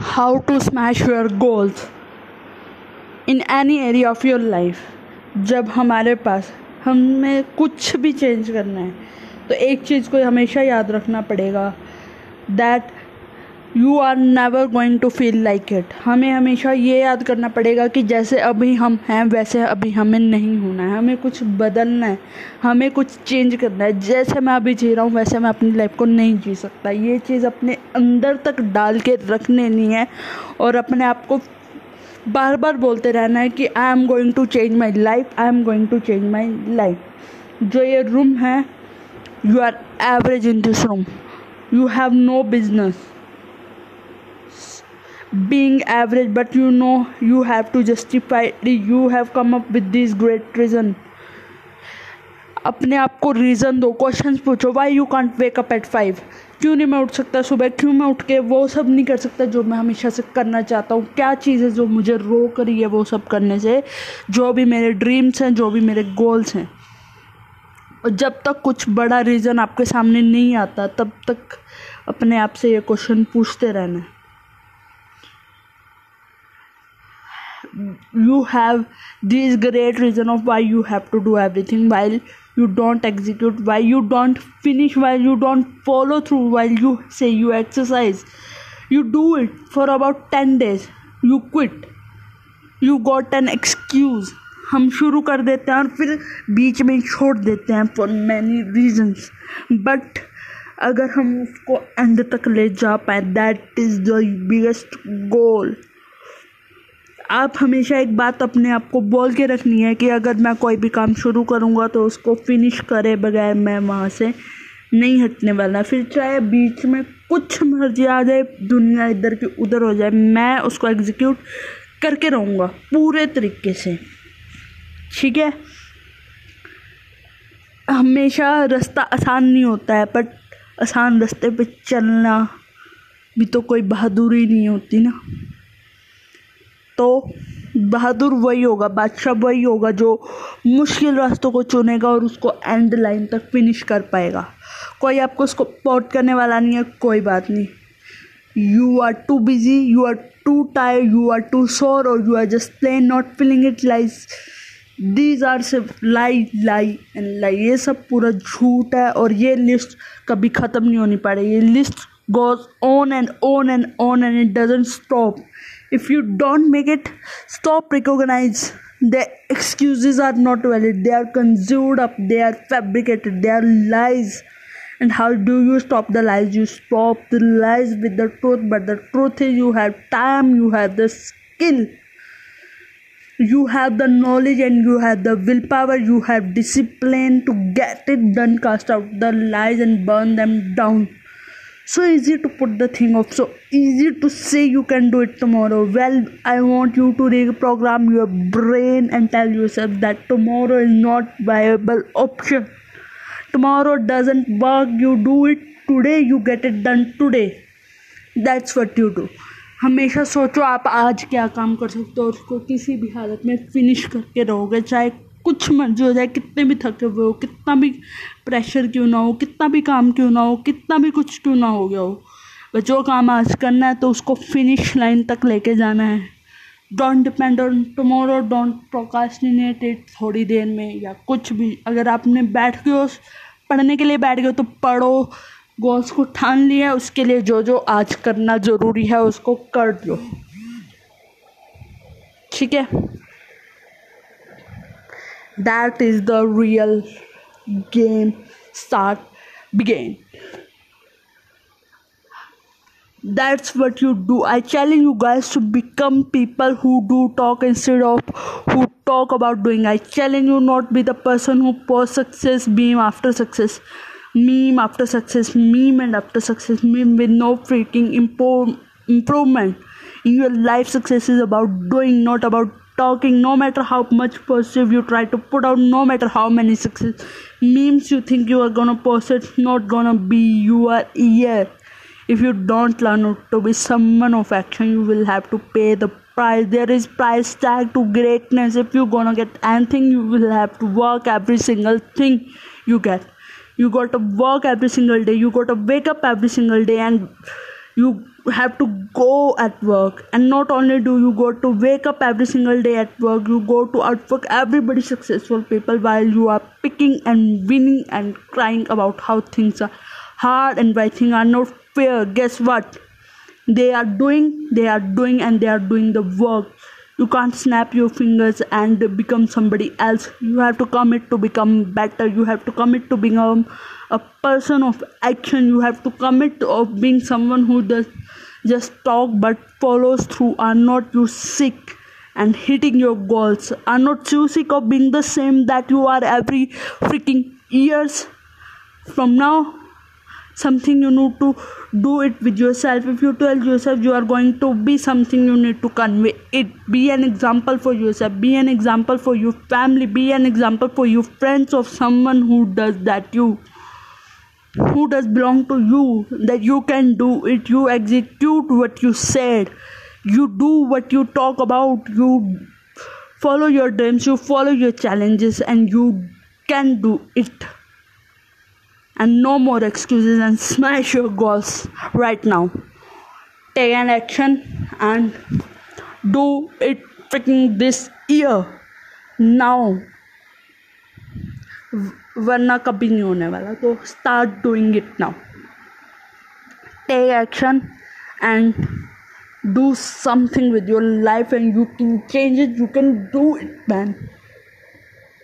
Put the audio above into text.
how to smash your goals in any area of your life जब हमारे पास हमें कुछ भी चेंज करना है तो एक चीज़ को हमेशा याद रखना पड़ेगा that you are never going to feel like it हमें हमेशा ये याद करना पड़ेगा कि जैसे अभी हम हैं, वैसे अभी हमें नहीं होना है। हमें कुछ बदलना है। हमें कुछ चेंज करना है। जैसे मैं अभी जी रहा हूँ, वैसे मैं अपनी लाइफ को नहीं जी सकता। ये चीज़ अपने अंदर तक डाल के रख लेनी है और अपने आप को बार बार बोलते रहना है कि I am going to change my life I am going to change my life जो ये रूम है you are average in this room you have no business being average, but you know, you have to justify you have come up with this great reason. अपने आप को reason दो question पूछो why you can't wake up at five क्यों नहीं मैं उठ सकता सुबह? क्यों मैं उठ के वो सब नहीं कर सकता जो मैं हमेशा से करना चाहता हूँ? क्या चीज़ है जो मुझे रोक रही है वो सब करने से? जो भी मेरे ड्रीम्स हैं, जो भी मेरे गोल्स हैं। और जब तक कुछ बड़ा रीज़न आपके सामने नहीं आता, तब तक अपने आप से ये क्वेश्चन पूछते रहना। you have this great reason of why you have to do everything while you don't execute why you don't finish while you don't follow through while you say you exercise you do it for about 10 days you quit you got an excuse हम शुरू कर देते हैं और फिर बीच में छोड़ देते हैं फॉर मैनी रीजंस बट अगर हम उसको एंड तक ले जा पाए that is the biggest goal आप हमेशा एक बात अपने आप को बोल के रखनी है कि अगर मैं कोई भी काम शुरू करूँगा तो उसको फिनिश करे बगैर मैं वहाँ से नहीं हटने वाला। फिर चाहे बीच में कुछ मर्ज़ी आ जाए, दुनिया इधर की उधर हो जाए, मैं उसको एग्जीक्यूट करके रहूँगा पूरे तरीके से। ठीक है? हमेशा रास्ता आसान नहीं होता है बट आसान रास्ते पे चलना भी तो कोई बहादुरी नहीं होती ना। तो बहादुर वही होगा, बादशाह वही होगा जो मुश्किल रास्तों को चुनेगा और उसको एंड लाइन तक फिनिश कर पाएगा। कोई आपको उसको पोर्ट करने वाला नहीं है, कोई बात नहीं। You are too busy you are too tired you are too sore और you are just plain not feeling it lies these are सिर्फ़ लाई लाई एंड लाई ये सब पूरा झूठ है और ये लिस्ट कभी ख़त्म नहीं होनी पड़ेगी। ये list goes on and on and on and it doesn't stop if you don't make it stop recognize. The excuses are not valid. They are conjured up. They are fabricated. They are lies. And how do you stop the lies? You stop the lies with the truth but the truth is you have time you have the skill. You have the knowledge and you have the willpower. You have discipline to get it done. Cast out the lies and burn them down so easy to put the thing off so easy to say you can do it tomorrow well i want you to reprogram your brain and tell yourself that tomorrow is not viable option tomorrow doesn't work you do it today you get it done today that's what you do हमेशा सोचो आप आज क्या काम कर सकते हो उसको किसी भी हालत में फिनिश करके रहोगे चाहे कुछ मर्ज़ी हो जाए, कितने भी थके हुए हो, कितना भी प्रेशर क्यों ना हो, कितना भी काम क्यों ना हो, कितना भी कुछ क्यों ना हो गया हो जो काम आज करना है तो उसको फिनिश लाइन तक लेके जाना है। Don't depend on tomorrow don't procrastinate it थोड़ी देर में या कुछ भी। अगर आपने बैठ गए हो, पढ़ने के लिए बैठ गए तो पढ़ो गोल्स को ठान लिया उसके लिए जो जो आज करना ज़रूरी है, उसको कर दो ठीक है? That is the real game start begin. That's what you do. I challenge you guys to become people who do talk instead of who talk about doing. I challenge you not be the person who post success meme after success meme after success meme and after success meme with no freaking impo- improvement. In your life success is about doing not about talking no matter how much positive you try to put out no matter how many success memes you think you are gonna post it's not gonna be you are here if you don't learn to be someone of action you will have to pay the price. There is price tag to greatness. If you're gonna get anything you will have to work every single thing you get. You got to work every single day. You got to wake up every single day and you have to go at work. And not only do you go to wake up every single day at work you go to outwork everybody successful people while you are picking and winning and crying about how things are hard and why things are not fair. Guess what? They are doing they are doing and they are doing the work you can't snap your fingers and become somebody else. You have to commit to become better. You have to commit to become a person of action. You have to commit of being someone who does just talk but follows through are not you sick and hitting your goals? Are not you sick of being the same that you are every freaking years from now something you need to do it with yourself. If you tell yourself you are going to be something you need to convey it be an example for yourself be an example for your family be an example for your friends of someone who does that you who does belong to you that you can do it you execute what you said you do what you talk about you follow your dreams you follow your challenges and you can do it and no more excuses and smash your goals right now. Take an action and do it freaking this year now. वरना कभी नहीं होने वाला तो start doing it now take action and do something with your life and you can change it you can do it man